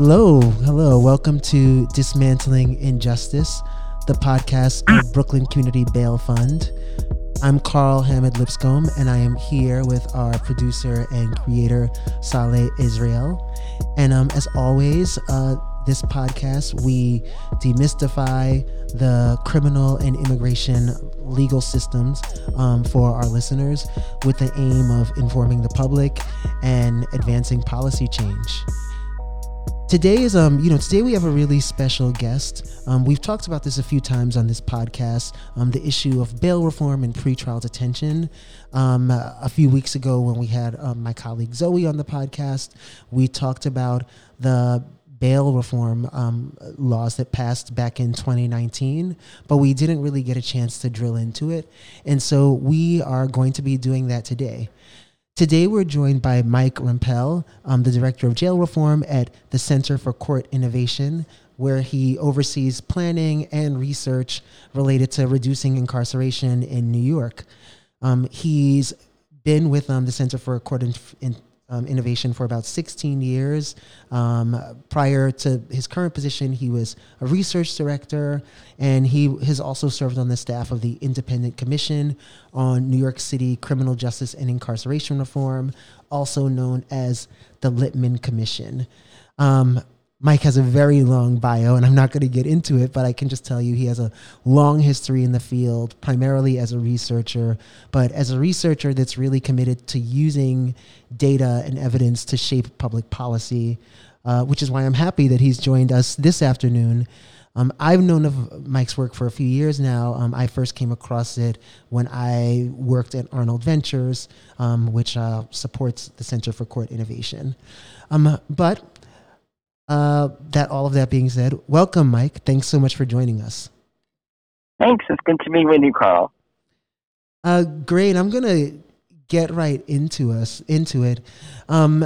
Hello, hello. Welcome to Dismantling Injustice, the podcast of Brooklyn Community Bail Fund. I'm Carl Hamid Lipscomb, and I am here with our producer and creator, Saleh Israel. And um, as always, uh, this podcast, we demystify the criminal and immigration legal systems um, for our listeners with the aim of informing the public and advancing policy change. Today is um you know today we have a really special guest. Um, we've talked about this a few times on this podcast. Um, the issue of bail reform and pretrial detention. Um, a few weeks ago when we had um, my colleague Zoe on the podcast, we talked about the bail reform um, laws that passed back in 2019, but we didn't really get a chance to drill into it, and so we are going to be doing that today. Today, we're joined by Mike Rempel, um, the Director of Jail Reform at the Center for Court Innovation, where he oversees planning and research related to reducing incarceration in New York. Um, he's been with um, the Center for Court in, in, um, innovation for about 16 years. Um, prior to his current position, he was a research director, and he has also served on the staff of the Independent Commission on New York City Criminal Justice and Incarceration Reform, also known as the Lippman Commission. Um, Mike has a very long bio, and I'm not going to get into it, but I can just tell you he has a long history in the field, primarily as a researcher, but as a researcher that's really committed to using data and evidence to shape public policy, uh, which is why I'm happy that he's joined us this afternoon. Um, I've known of Mike's work for a few years now. Um, I first came across it when I worked at Arnold Ventures, um, which uh, supports the Center for Court Innovation. Um, but uh, that all of that being said, welcome, Mike. Thanks so much for joining us. Thanks. It's good to be with you, Carl. Uh, great. I'm gonna get right into us into it. Um,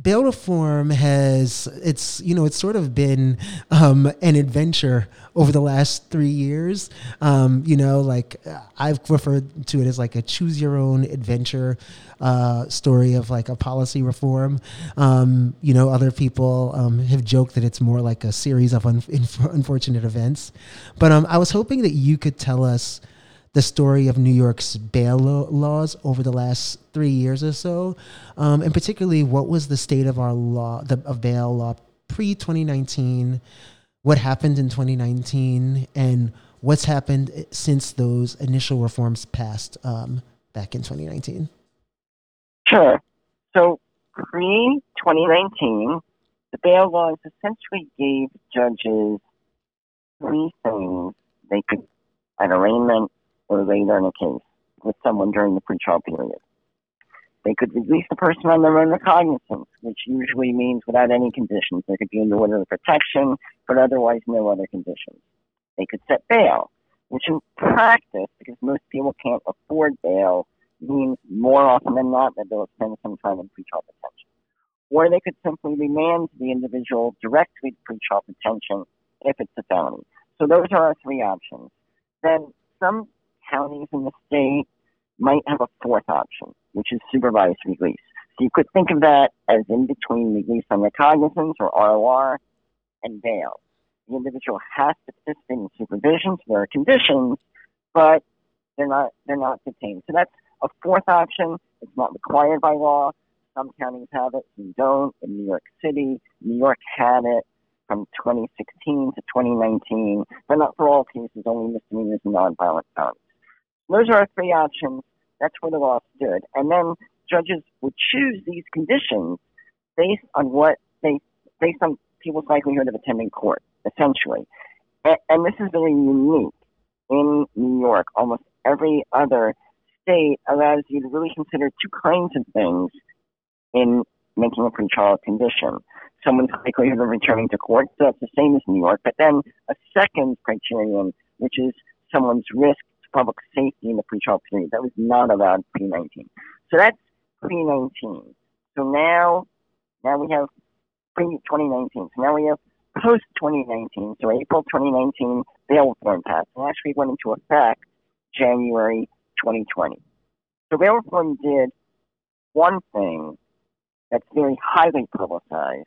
bail reform has it's you know it's sort of been um, an adventure over the last three years. Um, you know, like I've referred to it as like a choose your own adventure uh, story of like a policy reform. Um, you know, other people um, have joked that it's more like a series of un- unfortunate events. But um, I was hoping that you could tell us the story of New York's bail laws over the last three years or so, um, and particularly what was the state of our law, the of bail law pre 2019, what happened in 2019, and what's happened since those initial reforms passed um, back in 2019. Sure. So pre 2019, the bail laws essentially gave judges three things they could an arraignment or later in a case with someone during the pretrial period. They could release the person on their own recognizance, which usually means without any conditions. They could be under order of protection, but otherwise no other conditions. They could set bail, which in practice, because most people can't afford bail, means more often than not that they'll spend some time in pretrial detention. Or they could simply remand the individual directly to pretrial detention if it's a felony. So those are our three options. Then some counties in the state might have a fourth option, which is supervised release. So you could think of that as in between release on recognizance or ROR and bail. The individual has to participate in supervision, so there are conditions, but they're not they're not detained. So that's a fourth option. It's not required by law. Some counties have it, some don't. In New York City, New York had it from 2016 to 2019, but not for all cases, only misdemeanors and nonviolent felonies. Those are our three options. That's where the law stood. And then judges would choose these conditions based on what they, based on people's likelihood of attending court, essentially. And, and this is very unique in New York. Almost every other state allows you to really consider two kinds of things in making a pretrial condition. Someone's likelihood of returning to court, so that's the same as New York, but then a second criterion, which is someone's risk public safety in the pre-trial period. That was not allowed pre-19. So that's pre-19. So now, now we have pre-2019. So now we have post-2019. So April 2019 bail reform passed and actually went into effect January 2020. So bail reform did one thing that's very highly publicized,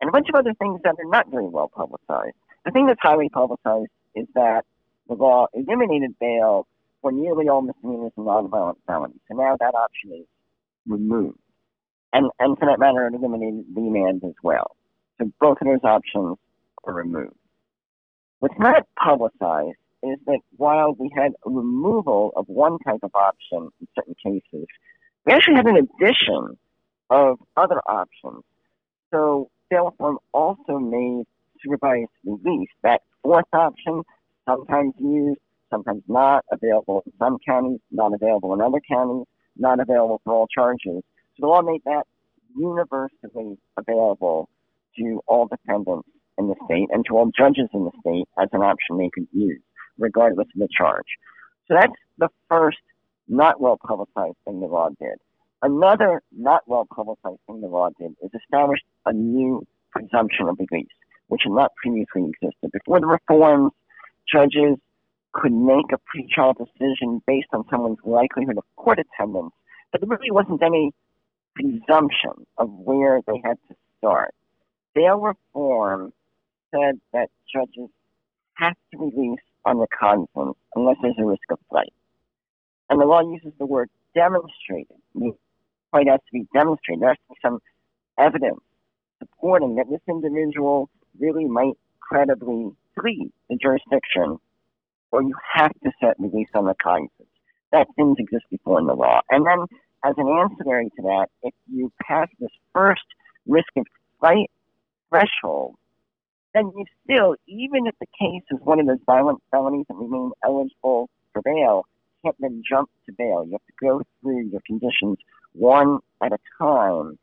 and a bunch of other things that are not very well publicized. The thing that's highly publicized is that the law eliminated bail for nearly all misdemeanors and nonviolent felonies. So now that option is removed. And, and for that matter, it eliminated remand as well. So both of those options are removed. What's not publicized is that while we had a removal of one type of option in certain cases, we actually had an addition of other options. So bail reform also made supervised release that fourth option, sometimes used, sometimes not, available in some counties, not available in other counties, not available for all charges. So the law made that universally available to all defendants in the state and to all judges in the state as an option they could use, regardless of the charge. So that's the first not well publicized thing the law did. Another not well publicized thing the law did is establish a new presumption of release, which had not previously existed. Before the reforms, judges could make a pretrial decision based on someone's likelihood of court attendance, but there really wasn't any presumption of where they had to start. Bail reform said that judges have to release on recognizance unless there's a risk of flight. And the law uses the word demonstrated. The Flight has to be demonstrated. There has to be some evidence supporting that this individual really might credibly flee the jurisdiction, or you have to set release on recognizance. That didn't exist before in the law. And then, as an ancillary to that, if you pass this first risk of flight threshold, then you still, even if the case is one of those violent felonies that remain eligible for bail, can't then jump to bail. You have to go through your conditions one at a time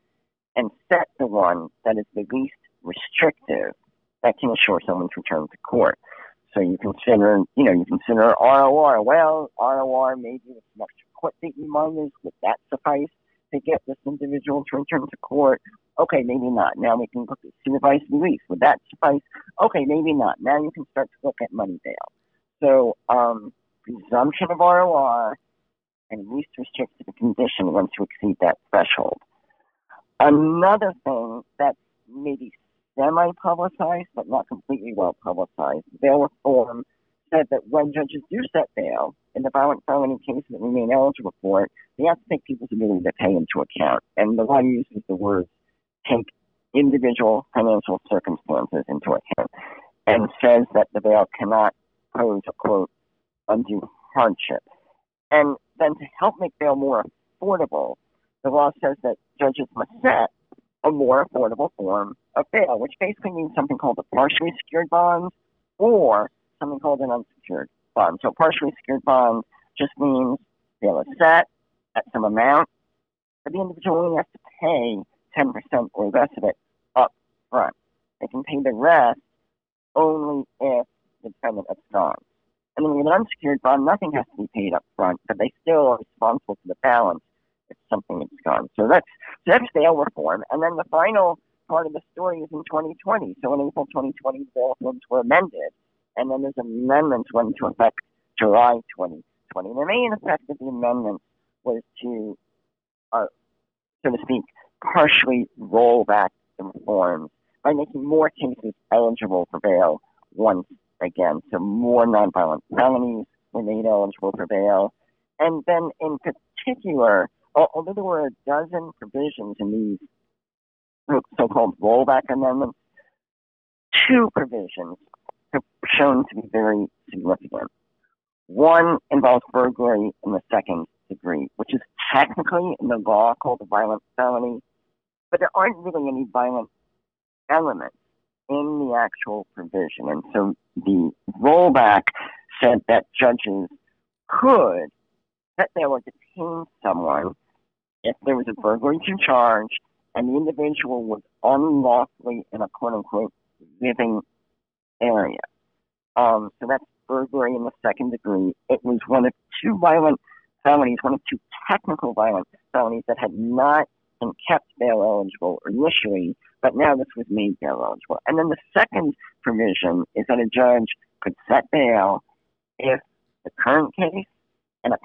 and set the one that is the least restrictive that can assure someone's return to court. So you consider, you know, you consider ROR. Well, ROR maybe with extra court date reminders. Would that suffice to get this individual to return to court? Okay, maybe not. Now we can look at supervised release. Would that suffice? Okay, maybe not. Now you can start to look at money bail. So, um, presumption of ROR and least restrictive condition once you exceed that threshold. Another thing that's maybe semi publicized but not completely well publicized, bail reform said that when judges do set bail in the violent felony cases that remain eligible for it, they have to take people's ability to pay into account. And the law uses the words take individual financial circumstances into account and says that the bail cannot pose a quote undue hardship. And then to help make bail more affordable, the law says that judges must set a more affordable form of bail, which basically means something called a partially secured bond or something called an unsecured bond. So partially secured bond just means bail is set at some amount, but the individual only has to pay 10% or less of it up front. They can pay the rest only if the defendant absconds. And then with an unsecured bond, nothing has to be paid up front, but they still are responsible for the balance if something is gone. So that's so that's bail reform. And then the final part of the story is in 2020. So in April 2020, the bail reforms were amended, and then there's amendments went into effect July 2020. The main effect of the amendment was to, uh, so to speak, partially roll back the reforms by making more cases eligible for bail once again. So more nonviolent felonies were made eligible for bail. And then in particular, although there were a dozen provisions in these so-called rollback amendments, two provisions have shown to be very significant. One involves burglary in the second degree, which is technically in the law called a violent felony, but there aren't really any violent elements in the actual provision. And so the rollback said that judges could that they would someone if there was a burglary to charge and the individual was unlawfully in a quote unquote living area. Um, so that's burglary in the second degree. It was one of two violent felonies, one of two technical violent felonies that had not been kept bail eligible initially, but now this was made bail eligible. And then the second provision is that a judge could set bail if the current case and a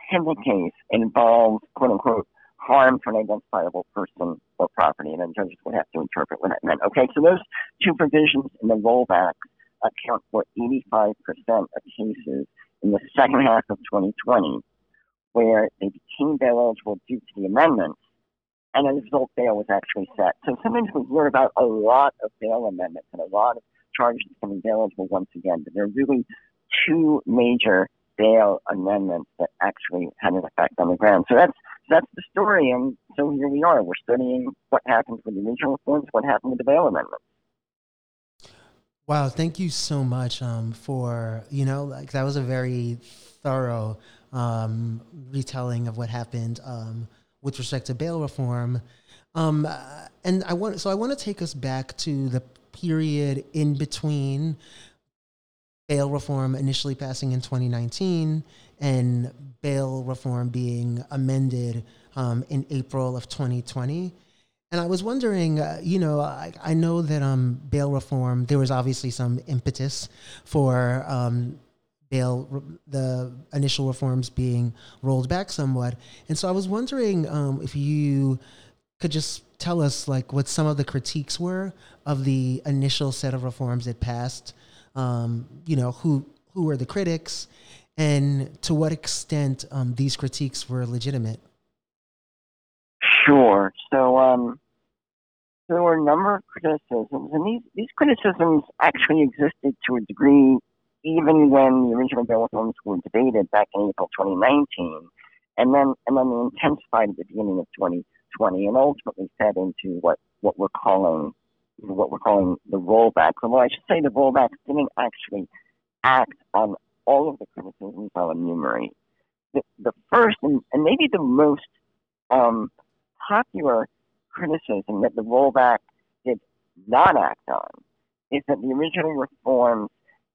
case involves quote unquote harm to an identifiable person or property, and then judges would have to interpret what that meant. Okay, so those two provisions in the rollback account for 85% of cases in the second half of 2020 where they became bail eligible due to the amendments, and as a result, bail was actually set. So sometimes we hear about a lot of bail amendments and a lot of charges becoming bail eligible once again, but there are really two major bail amendments that actually had an effect on the ground. So that's that's the story, and so here we are. We're studying what happened with the original reforms, what happened with the bail amendments. Wow, thank you so much um, for you know like that was a very thorough um, retelling of what happened um, with respect to bail reform, um, and I want so I want to take us back to the period in between bail reform initially passing in 2019 and bail reform being amended um, in April of 2020. And I was wondering, uh, you know, I, I know that um, bail reform, there was obviously some impetus for um, bail, the initial reforms being rolled back somewhat. And so I was wondering um, if you could just tell us, like, what some of the critiques were of the initial set of reforms that passed. Um, you know, who who were the critics, and to what extent um, these critiques were legitimate. Sure. So, um, there were a number of criticisms, and these, these criticisms actually existed to a degree even when the original bail reforms were debated back in April 2019, and then and then they intensified at the beginning of 2020, and ultimately fed into what, what we're calling what we're calling the rollback. Well, I should say the rollback didn't actually act on all of the criticisms I'll enumerate. The, the first and, and maybe the most um, popular criticism that the rollback did not act on is that the original reforms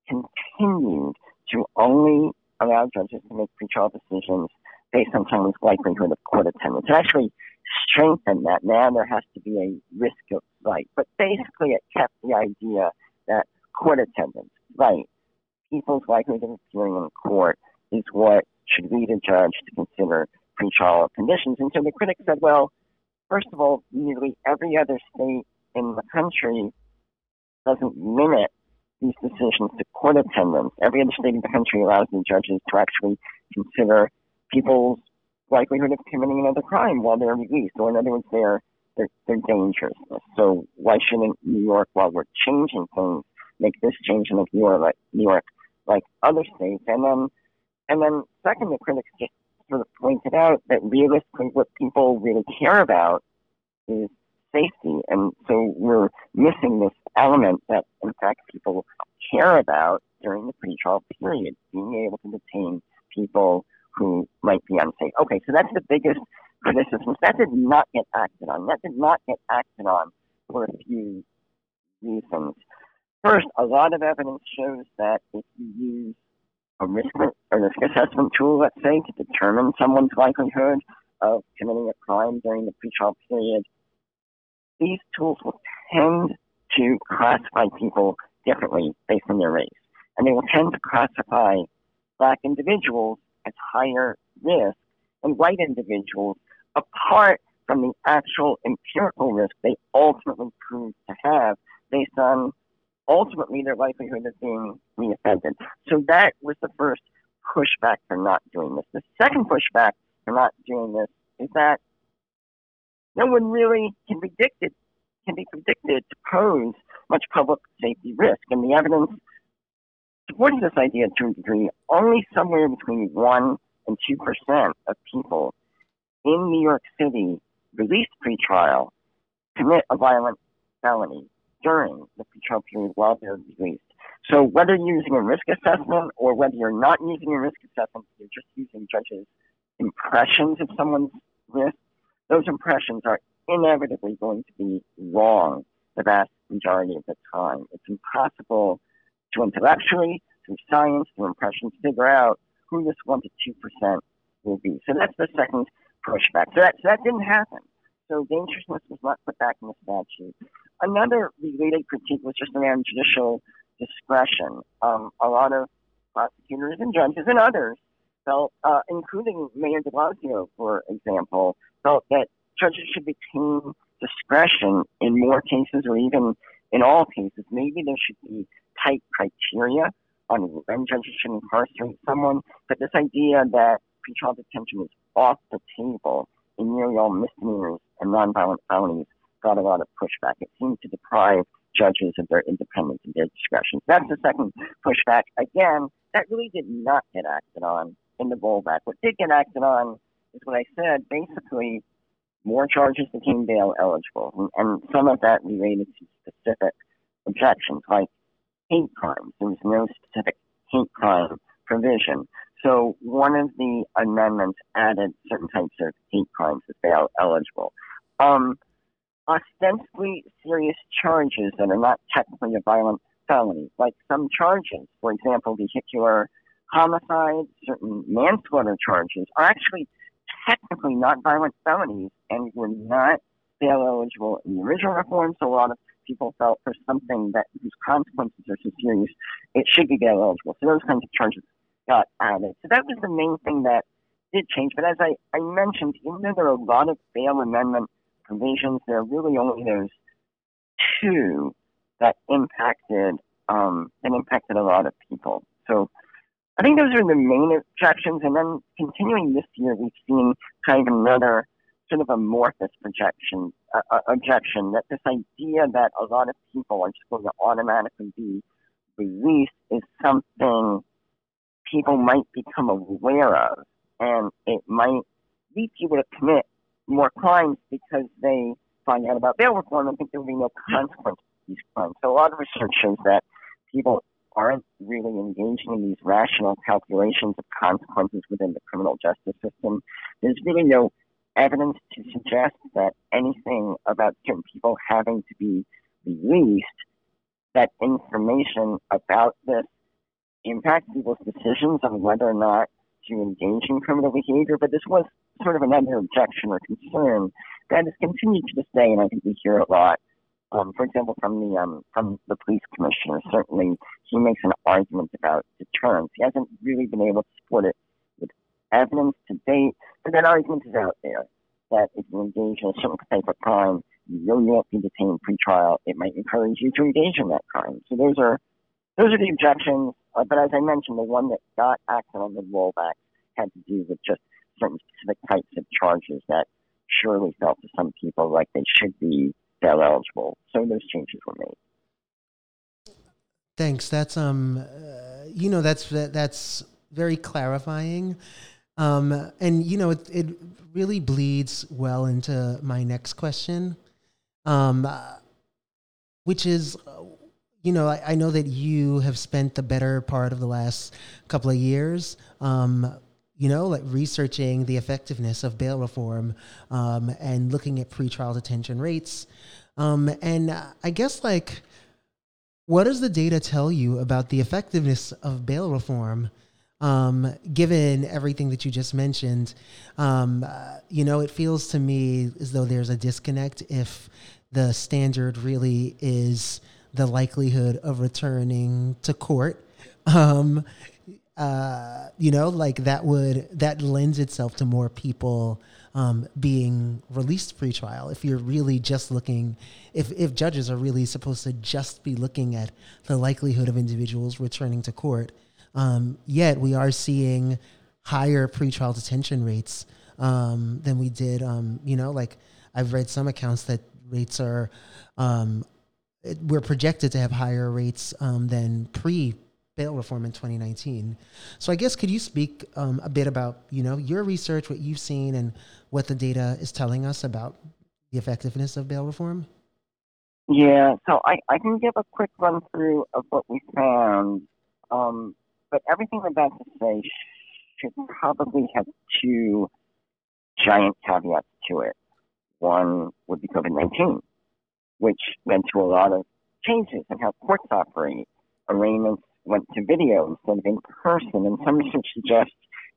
continued to only allow judges to make pretrial decisions based on someone's likelihood of court attendance. It actually strengthened that. Now there has to be a risk of flight. But basically, it kept the idea that court attendance, right, people's likelihood of appearing in court is what should lead a judge to consider pretrial conditions. And so the critics said, well, First of all, nearly every other state in the country doesn't limit these decisions to court attendance. Every other state in the country allows the judges to actually consider people's likelihood of committing another crime while they're released, or in other words, their their, their dangerousness. So why shouldn't New York, while we're changing things, make this change in New York like New York like other states? And then and then second, the critics just sort of pointed out that realistically what people really care about is safety. And so we're missing this element that, in fact, people care about during the pretrial period, being able to detain people who might be unsafe. Okay, so that's the biggest criticism. That did not get acted on. That did not get acted on for a few reasons. First, a lot of evidence shows that if you use a risk, a risk assessment tool, let's say, to determine someone's likelihood of committing a crime during the pretrial period, these tools will tend to classify people differently based on their race. And they will tend to classify black individuals as higher risk and white individuals apart from the actual empirical risk they ultimately prove to have based on ultimately their likelihood of being reoffended. So that was the first pushback for not doing this. The second pushback for not doing this is that no one really can predict it, can be predicted to pose much public safety risk. And the evidence supports this idea to a degree. Only somewhere between one and two percent of people in New York City released pretrial commit a violent felony during the pretrial period while they're released. So whether you're using a risk assessment or whether you're not using a risk assessment, you're just using judges' impressions of someone's risk, those impressions are inevitably going to be wrong the vast majority of the time. It's impossible to intellectually, through science, through impressions, figure out who this 1% to 2% will be. So that's the second pushback. So that, so that didn't happen. So dangerousness was not put back in the statute. Another related critique was just around judicial discretion. Um, a lot of prosecutors and judges and others felt, uh, including Mayor de Blasio, for example, felt that judges should retain discretion in more cases or even in all cases. Maybe there should be tight criteria on when judges should incarcerate someone, but this idea that pretrial detention is off the table in nearly all misdemeanors and nonviolent felonies got a lot of pushback. It seemed to deprive judges of their independence and their discretion. That's the second pushback. Again, that really did not get acted on in the rollback. What did get acted on is what I said. Basically, more charges became bail eligible, and, some of that related to specific objections, like hate crimes. There was no specific hate crime provision. So one of the amendments added certain types of hate crimes as bail eligible. Um, ostensibly serious charges that are not technically a violent felony, like some charges, for example, vehicular homicide, certain manslaughter charges, are actually technically not violent felonies and were not bail eligible in the original reform. So a lot of people felt for something that whose consequences are so serious, it should be bail eligible. So those kinds of charges got added. So that was the main thing that did change. But as I, I mentioned, even though there are a lot of bail amendment provisions, there are really only those two that impacted um, that impacted a lot of people. So I think those are the main objections. And then continuing this year, we've seen kind of another sort of amorphous projection, uh, uh, objection that this idea that a lot of people are just going to automatically be released is something people might become aware of, and it might lead people to commit more crimes because they find out about bail reform and think there will be no consequence to these crimes. So a lot of research shows that people aren't really engaging in these rational calculations of consequences within the criminal justice system. There's really no evidence to suggest that anything about certain people having to be released, that information about this impacts people's decisions on whether or not to engage in criminal behavior. But this was sort of another objection or concern that has continued to this day, and I think we hear a lot um, for example, from the um, from the police commissioner, certainly he makes an argument about deterrence. He hasn't really been able to support it with evidence to date, but that argument is out there that if you engage in a certain type of crime, you will not be detained pre-trial. It might encourage you to engage in that crime. So those are those are the objections. Uh, but as I mentioned, the one that got acted on the rollback had to do with just certain specific types of charges that surely felt to some people like they should be bail eligible. So those changes were made. Thanks. That's um, uh, you know, that's that's very clarifying. Um, and you know, it, it really bleeds well into my next question, um, which is, you know, I, I, know that you have spent the better part of the last couple of years, um, you know, like researching the effectiveness of bail reform um, and looking at pretrial detention rates. Um, and I guess, like, what does the data tell you about the effectiveness of bail reform? Um, given everything that you just mentioned, um, uh, you know, it feels to me as though there's a disconnect if the standard really is the likelihood of returning to court. Uh, you know, like that would that lends itself to more people um, being released pre-trial. If you're really just looking, if if judges are really supposed to just be looking at the likelihood of individuals returning to court, um, yet we are seeing higher pre-trial detention rates um, than we did. Um, you know, like I've read some accounts that rates are um, we're projected to have higher rates um, than pre bail reform in 2019. So I guess could you speak um, a bit about you know your research, what you've seen, and what the data is telling us about the effectiveness of bail reform? Yeah, so I, I can give a quick run through of what we found, um, but everything I'm about to say should probably have two giant caveats to it. One would be COVID 19, which led to a lot of changes in how courts operate, arraignments went to video instead of in person. And some research suggests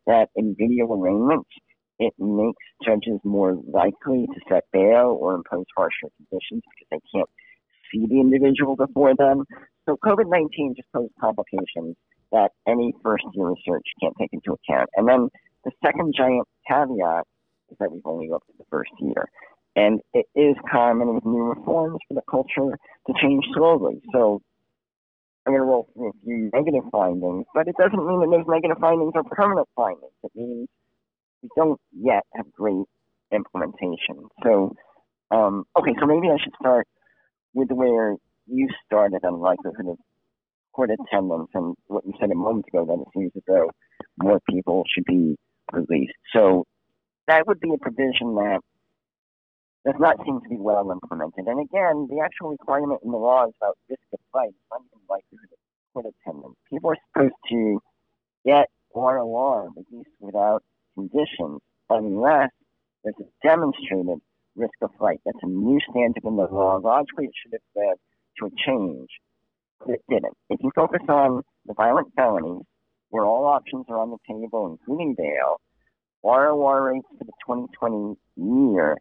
that in video arraignments, it makes judges more likely to set bail or impose harsher conditions because they can't see the individual before them. So COVID 19 just posed complications that any first year research can't take into account. And then the second giant caveat is that we've only looked at the first year. And it is common with new reforms for the culture to change slowly. So I'm going to roll through a few negative findings, but it doesn't mean that those negative findings are permanent findings. It means we don't yet have great implementation. So, um, okay, so maybe I should start with where you started on likelihood of court attendance and what you said a moment ago that it seems as though more people should be released. So that would be a provision that does not seem to be well implemented. And again, the actual requirement in the law is about risk of flight, not even likelihood of court attendance. People are supposed to get ROR least without conditions unless there's a demonstrated risk of flight. That's a new standard in the law. Logically, it should have led to a change, but it didn't. If you focus on the violent felonies, where all options are on the table, including bail, ROR rates for the 2020 year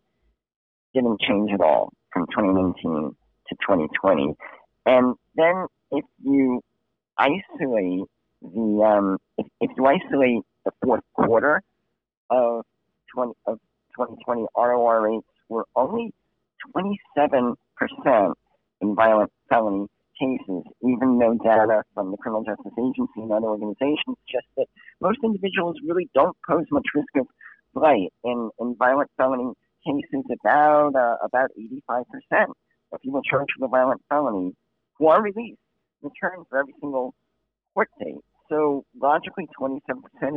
didn't change at all from 2019 to 2020. And then if you isolate the um, if, if you isolate the fourth quarter of 20 of 2020 ROR rates were only 27 percent in violent felony cases, even though data from the Criminal Justice Agency and other organizations suggest that most individuals really don't pose much risk of flight in, in violent felony cases. About uh, about 85 percent of people charged with a violent felony who are released return for every single court date. So logically, 27%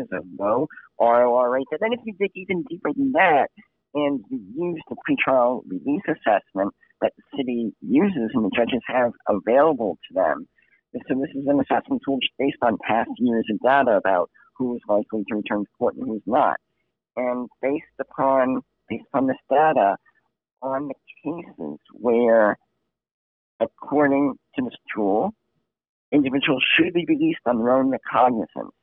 is a low ROR rate. And then if you dig even deeper than that and you use the pretrial release assessment that the city uses and the judges have available to them, so this is an assessment tool based on past years of data about who is likely to return to court and who's not. And based upon based on this data, on the cases where, according to this tool, individuals should be released on their own recognizance.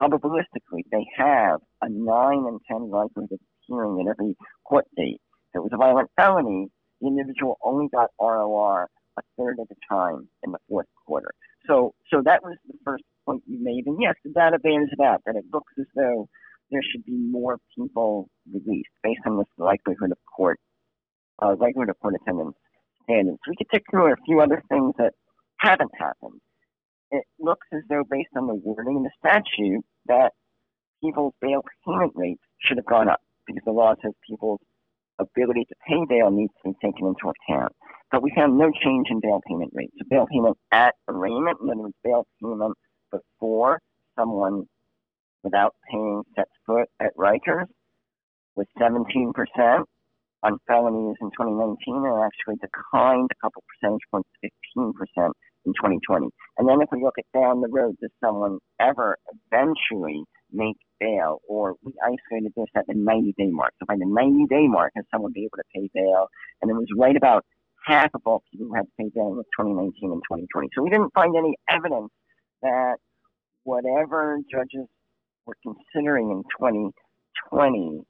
Probabilistically, they have a 9 and 10 likelihood of appearing at every court date. If it was a violent felony, the individual only got ROR a third of the time in the fourth quarter. So, so that was the first point you made. And yes, the data bears it out that it looks as though there should be more people released based on this likelihood of court, uh, likelihood of court attendance standards. We could take through a few other things that haven't happened it looks as though, based on the wording in the statute, that people's bail payment rates should have gone up because the law says people's ability to pay bail needs to be taken into account. But we found no change in bail payment rates. So bail payment at arraignment, in other bail payment before someone without paying sets foot at Rikers was 17% on felonies in 2019 and actually declined a couple percentage points to 15% in 2020. And then if we look at down the road, does someone ever eventually make bail? Or we isolated this at the 90 day mark. So by the 90 day mark, has someone be able to pay bail? And it was right about half of all people who had to pay bail in 2019 and 2020. So we didn't find any evidence that whatever judges were considering in 2020,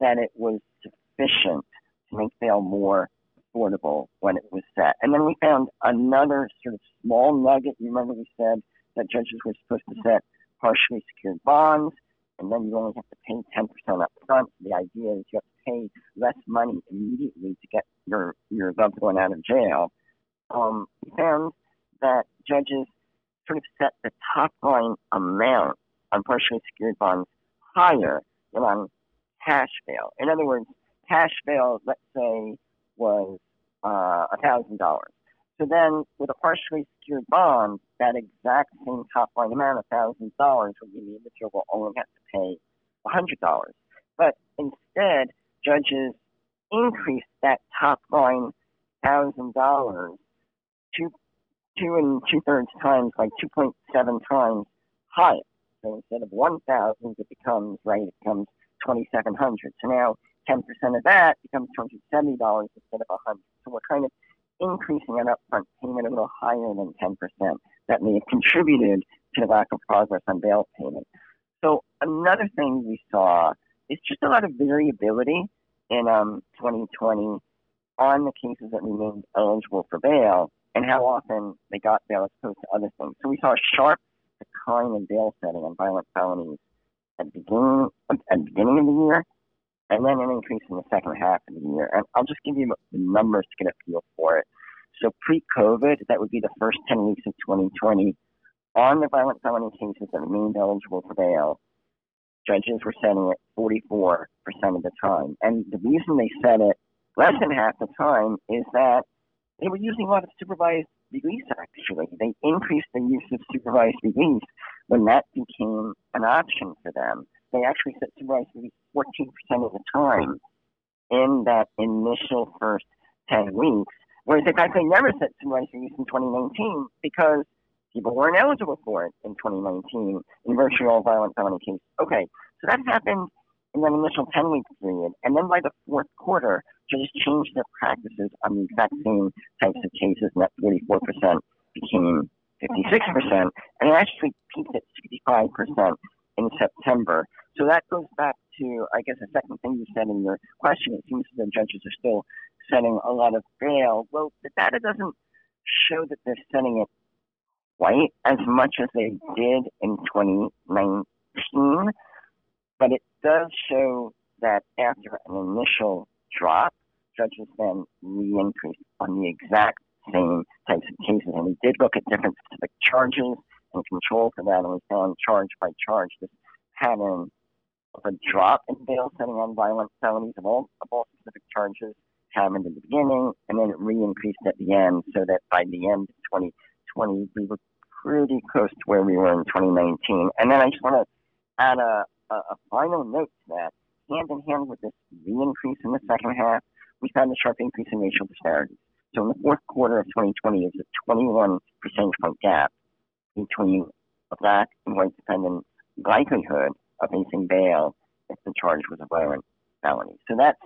that it was sufficient to make bail more affordable when it was set. And then we found another sort of small nugget. You remember we said that judges were supposed to set partially secured bonds, and then you only have to pay 10% up front. The idea is you have to pay less money immediately to get your, your loved one out of jail. Um, we found that judges sort of set the top line amount on partially secured bonds higher than on cash bail. In other words, cash bail, let's say, was uh, a thousand dollars. So then, with a partially secured bond, that exact same top line amount, a thousand dollars, would mean the individual will only have to pay a hundred dollars. But instead, judges increased that top line thousand dollars two two and two thirds times, like two point seven times higher. So instead of one thousand, it becomes right. It becomes twenty seven hundred. So now 10% of that becomes $270 instead of 100 So we're kind of increasing an upfront payment a little higher than 10%. That may have contributed to the lack of progress on bail payment. So another thing we saw is just a lot of variability in um, 2020 on the cases that remained eligible for bail and how often they got bail as opposed to other things. So we saw a sharp decline in bail setting on violent felonies at beginning, at beginning of the year and then an increase in the second half of the year. And I'll just give you the numbers to get a feel for it. So pre-COVID, that would be the first 10 weeks of 2020. On the violent felony cases that remained eligible for bail, judges were setting it 44% of the time. And the reason they set it less than half the time is that they were using a lot of supervised release, actually. They increased the use of supervised release when that became an option for them. They actually set supervised release 14% of the time in that initial first 10 weeks. Whereas, in fact, they never set supervised release in 2019 because people weren't eligible for it in 2019 in virtually all violent felony cases. Okay, so that happened in that initial 10 week period. And then by the fourth quarter, judges changed their practices on the exact same types of cases, and that 44% became 56%, and it actually peaked at 65% in September. So that goes back to, I guess, the second thing you said in your question. It seems that judges are still setting a lot of bail. Well, the data doesn't show that they're setting it quite as much as they did in 2019, but it does show that after an initial drop, judges then re-increased on the exact same types of cases. And we did look at different specific charges and control for that, and we found charge by charge this pattern of a drop in bail setting on violent felonies of all, of all specific charges happened in the beginning, and then it re-increased at the end, so that by the end of 2020, we were pretty close to where we were in 2019. And then I just want to add a, a, a final note to that. Hand in hand with this re-increase in the second half, we found a sharp increase in racial disparities. So in the fourth quarter of 2020, there's a 21 percentage point gap between a black and white defendant's likelihood of facing bail if the charge was a violent felony. So that's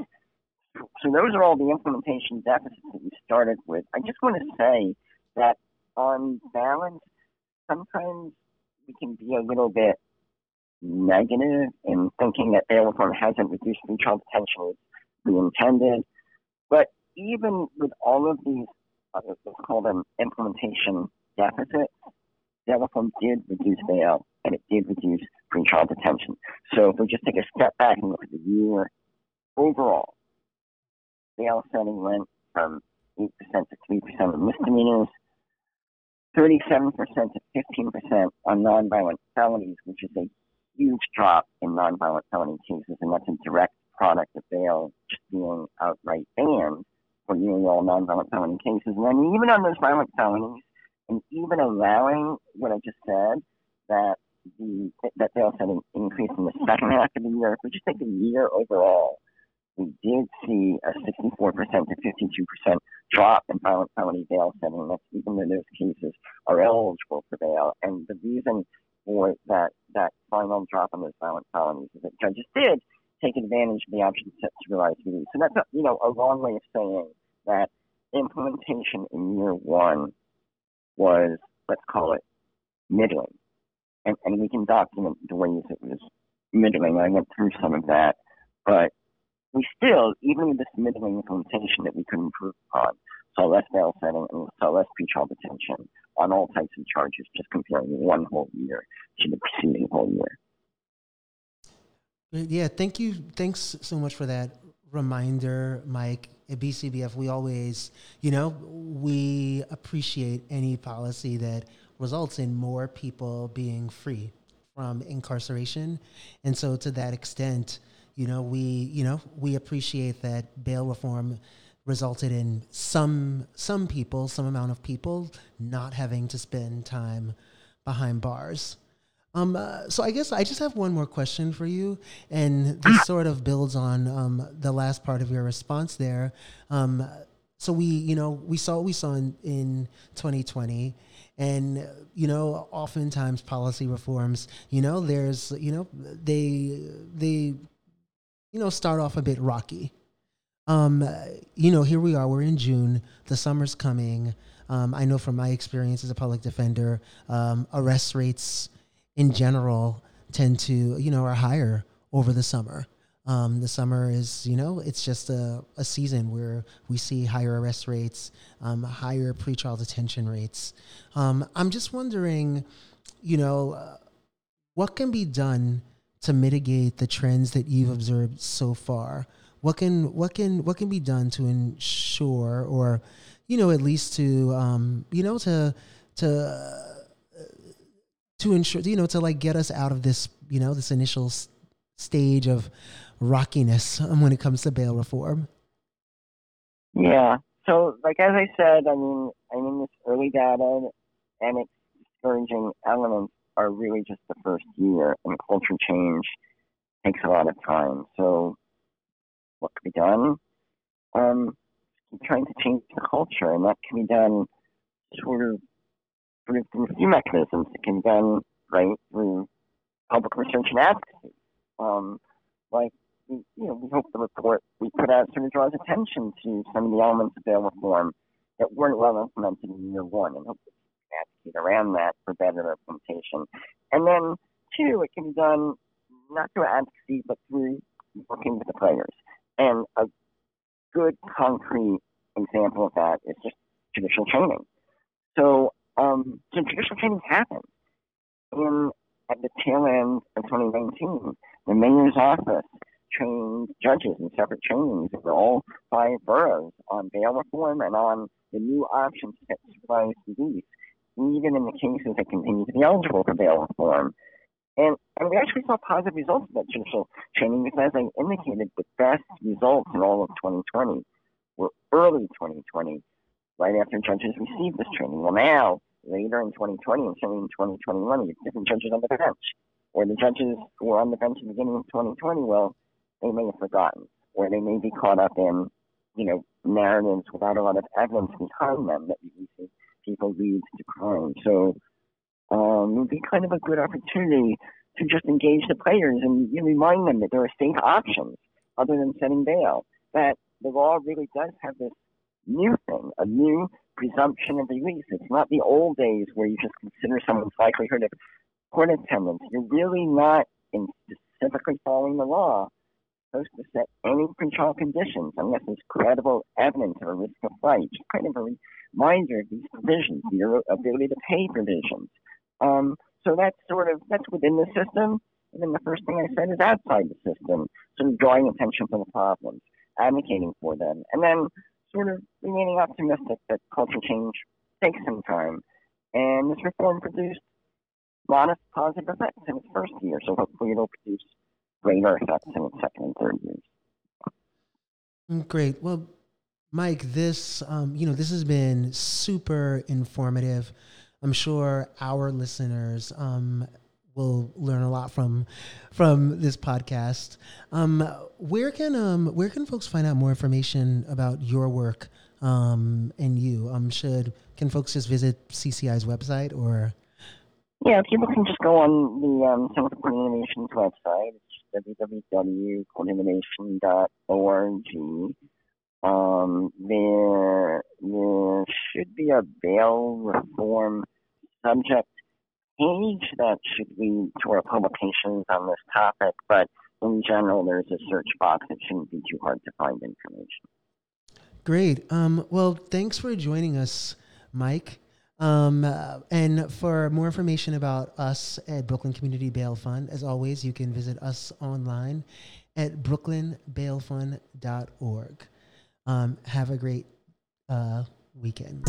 so those are all the implementation deficits that we started with. I just want to say that on balance, sometimes we can be a little bit negative in thinking that bail reform hasn't reduced pretrial detention as we intended. But even with all of these, uh, let's call them implementation deficits, bail reform did reduce bail and it did reduce pretrial detention. So if we just take a step back and look at the year overall, bail setting went from 8% to 3% of misdemeanors, 37% to 15% on nonviolent felonies, which is a huge drop in nonviolent felony cases, and that's a direct product of bail just being outright banned for nearly all nonviolent felony cases. And then even on those violent felonies, and even allowing what I just said, that the that bail setting increased in the second half of the year, if we just take the year overall, we did see a 64% to 52% drop in violent felony bail setting. That's even though those cases are eligible for bail. And the reason for that that final drop in those violent felonies that judges did take advantage of the option set supervised release. So that's a, you know a long way of saying that implementation in year one was let's call it middling, and, and we can document the ways it was middling. I went through some of that, but we still, even with this middling implementation that we could improve upon, less bail setting and less pretrial detention on all types of charges, just comparing one whole year to the preceding whole year. Yeah, thank you. Thanks so much for that reminder, Mike. At BCBF, we always, you know, we appreciate any policy that results in more people being free from incarceration. And so, to that extent, you know, we, you know, we appreciate that bail reform resulted in some some people, some amount of people not having to spend time behind bars. Um, uh, so I guess I just have one more question for you, and this sort of builds on um, the last part of your response there. Um, so we, you know, we saw what we saw in, in 2020, and you know, oftentimes policy reforms, you know, there's, you know, they they, you know, start off a bit rocky. Um, you know, here we are. We're in June. The summer's coming. Um, I know from my experience as a public defender, um, arrest rates in general tend to, you know, are higher over the summer. Um, the summer is, you know, it's just a, a season where we see higher arrest rates, um, higher pretrial detention rates. Um, I'm just wondering, you know, uh, what can be done to mitigate the trends that you've observed so far? What can what can what can be done to ensure, or you know, at least to um, you know to to uh, to ensure you know to like get us out of this you know this initial s- stage of rockiness when it comes to bail reform? Yeah. So, like as I said, I mean, I mean, this early data and its discouraging elements are really just the first year, and culture change takes a lot of time. So, what be done? Um, trying to change the culture, and that can be done sort of through, a few mechanisms. It can be done right through public research and advocacy. Um, like you know, we hope the report we put out sort of draws attention to some of the elements of bail reform that weren't well implemented in year one, and hope we advocate around that for better implementation. And then two, it can be done not through advocacy, but through working with the players. And a good concrete example of that is just judicial training. So, um, so judicial training happened in at the tail end of 2019. The mayor's office trained judges in separate trainings in all five boroughs on bail reform and on the new options that supervise release, even in the cases that continue to be eligible for bail reform. And, and we actually saw positive results of that judicial training because, as I indicated, the best results in all of 2020 were early 2020, right after judges received this training. Well, now, later in 2020 and certainly in 2021, you have different judges on the bench. Or the judges who were on the bench at the beginning of 2020, well, they may have forgotten, or they may be caught up in, you know, narratives without a lot of evidence behind them that releasing people leads to crime. So um, it would be kind of a good opportunity to just engage the players and remind them that there are safe options other than setting bail. That the law really does have this new thing, a new presumption of release. It's not the old days where you just consider someone's likelihood of court attendance. You're really not in specifically following the law supposed to set any control conditions unless there's credible evidence of a risk of flight. Just kind of a reminder of these provisions, the ability to pay provisions. Um, so that's sort of that's within the system. And then the first thing I said is outside the system, sort of drawing attention to the problems, advocating for them, and then sort of remaining optimistic that culture change takes some time. And this reform produced modest positive effects in its first year, so hopefully it'll produce greater effects in its second and third years. Mm, Great. Well, Mike, this um, you know this has been super informative. I'm sure our listeners um, will learn a lot from from this podcast. Um, where can um, where can folks find out more information about your work um, and you? Um, should can folks just visit CCI's website or? Yeah, people can just go on the um, Center for Court Innovation's website. It's www.courtinnovation.org. Um, there, there should be a bail reform subject page that should lead to our publications on this topic, but in general, there's a search box. It shouldn't be too hard to find information. Great. Um, well, thanks for joining us, Mike. Um, uh, and for more information about us at Brooklyn Community Bail Fund, as always, you can visit us online at brooklynbailfund.org. Um, have a great uh, weekend.